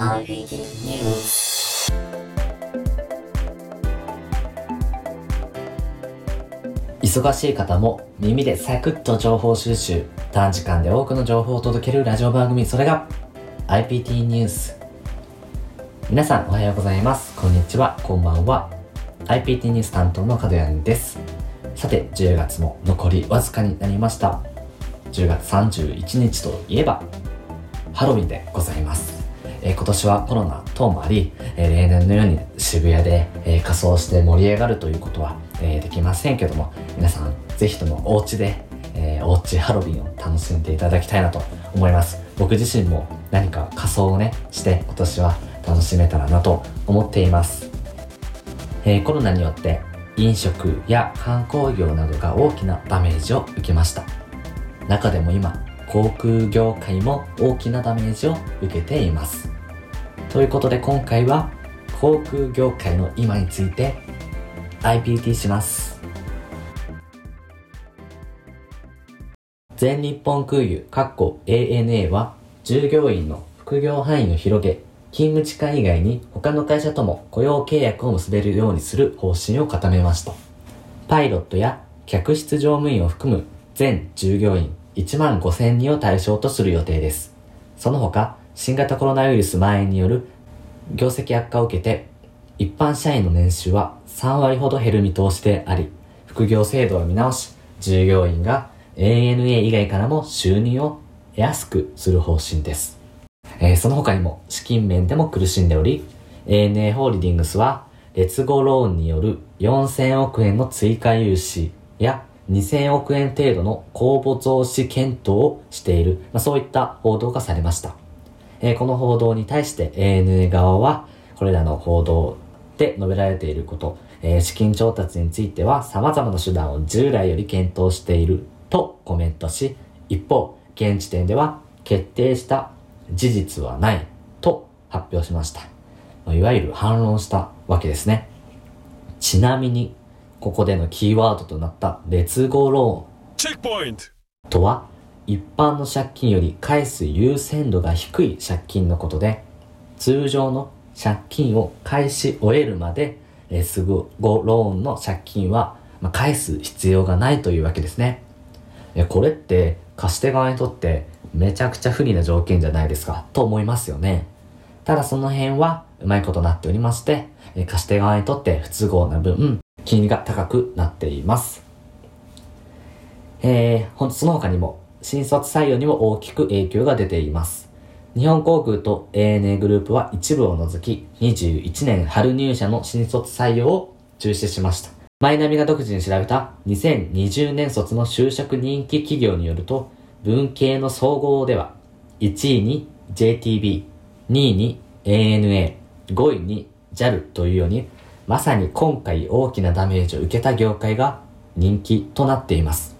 IPT News 忙しい方も耳でサクッと情報収集短時間で多くの情報を届けるラジオ番組それが IPT ニュース。皆さんおはようございます。こんにちは。こんばんは。IPT ニュース担当の角谷です。さて10月も残りわずかになりました。10月31日といえばハロウィンでございます。え、今年はコロナ等もあり、え、例年のように渋谷で、え、仮装して盛り上がるということは、えできませんけども皆さんぜひともお家で、えおうちハロウィンを楽しんでいただきたいなと思います。僕自身も何か仮装をねして今年は楽しめたらなと思っています、えコロナによって飲食や観光業などが大きなダメージを受けました。中でも今航空業界も大きなダメージを受けています。ということで今回は航空業界の今について IPT します。全日本空輸 ANA は従業員の副業範囲を広げ勤務時間以外に他の会社とも雇用契約を結べるようにする方針を固めました。パイロットや客室乗務員を含む全従業員1万5000人を対象とする予定ですその他新型コロナウイルス蔓延による業績悪化を受けて、一般社員の年収は3割ほど減る見通しであり、副業制度を見直し、従業員が ANA 以外からも収入を得やすくする方針です。えー、その他にも資金面でも苦しんでおり、ANA ホールディングスは、劣後ローンによる4000億円の追加融資や2000億円程度の公募増資検討をしている、まあ、そういった報道がされました。えー、この報道に対して ANA 側は、これらの報道で述べられていること、えー、資金調達については様々な手段を従来より検討しているとコメントし、一方、現時点では決定した事実はないと発表しました。いわゆる反論したわけですね。ちなみに、ここでのキーワードとなった劣後ローンとは一般の借金より返す優先度が低い借金のことで、通常の借金を返し終えるまで、えすぐ後ローンの借金は、ま返す必要がないというわけですね。えこれって貸し手側にとってめちゃくちゃ不利な条件じゃないですか、と思いますよね。ただその辺はうまいことなっておりまして、え貸し手側にとって不都合な分、金利が高くなっています。えー、その他にも、新卒採用にも大きく影響が出ています。日本航空と ANA グループは一部を除き、21年春入社の新卒採用を中止しました。マイナビが独自に調べた2020年卒の就職人気企業によると、文系の総合では、1位に JTB、2位に ANA、5位に JAL というように、まさに今回大きなダメージを受けた業界が人気となっています。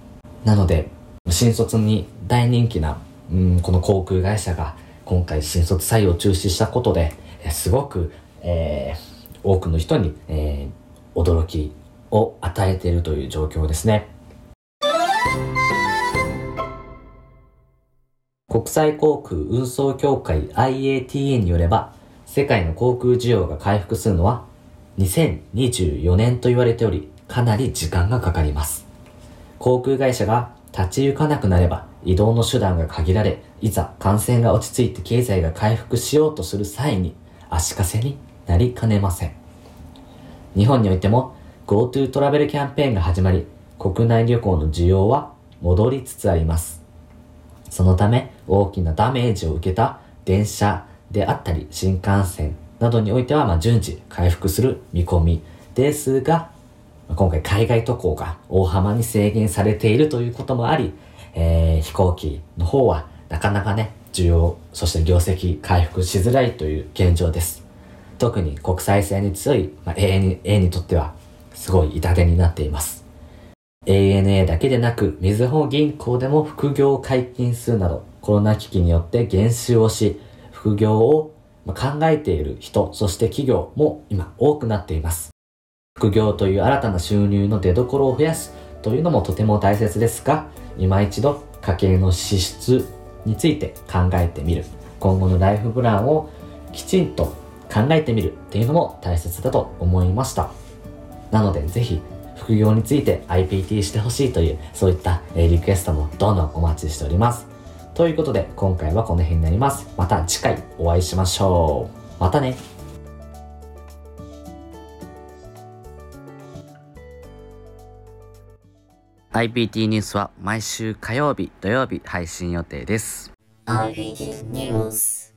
なので、新卒に大人気な、うん、この航空会社が今回新卒採用を中止したことで、すごく、えー、多くの人に、えー、驚きを与えているという状況ですね。国際航空運送協会 IATA によれば、世界の航空需要が回復するのは2024年と言われており、かなり時間がかかります。航空会社が立ち行かなくなれば移動の手段が限られ、いざ感染が落ち着いて経済が回復しようとする際に足かせになりかねません。日本においても GoTo トラベルキャンペーンが始まり、国内旅行の需要は戻りつつあります。そのため大きなダメージを受けた電車であったり新幹線などにおいてはまあ順次回復する見込みですが、今回海外渡航が大幅に制限されているということもあり、えー、飛行機の方はなかなかね、需要、そして業績回復しづらいという現状です。特に国際線に強い、まあ、ANA にとってはすごい痛手になっています。ANA だけでなく、みずほ銀行でも副業を解禁数などコロナ危機によって減収をし、副業を考えている人、そして企業も今多くなっています。副業という新たな収入の出所を増やすというのもとても大切ですが、今一度家計の支出について考えてみる。今後のライフプランをきちんと考えてみるっていうのも大切だと思いました。なのでぜひ副業について IPT してほしいというそういったリクエストもどんどんお待ちしております。ということで今回はこの辺になります。また次回お会いしましょう。またね。IPT ニュースは毎週火曜日、土曜日配信予定です。IPT ニュース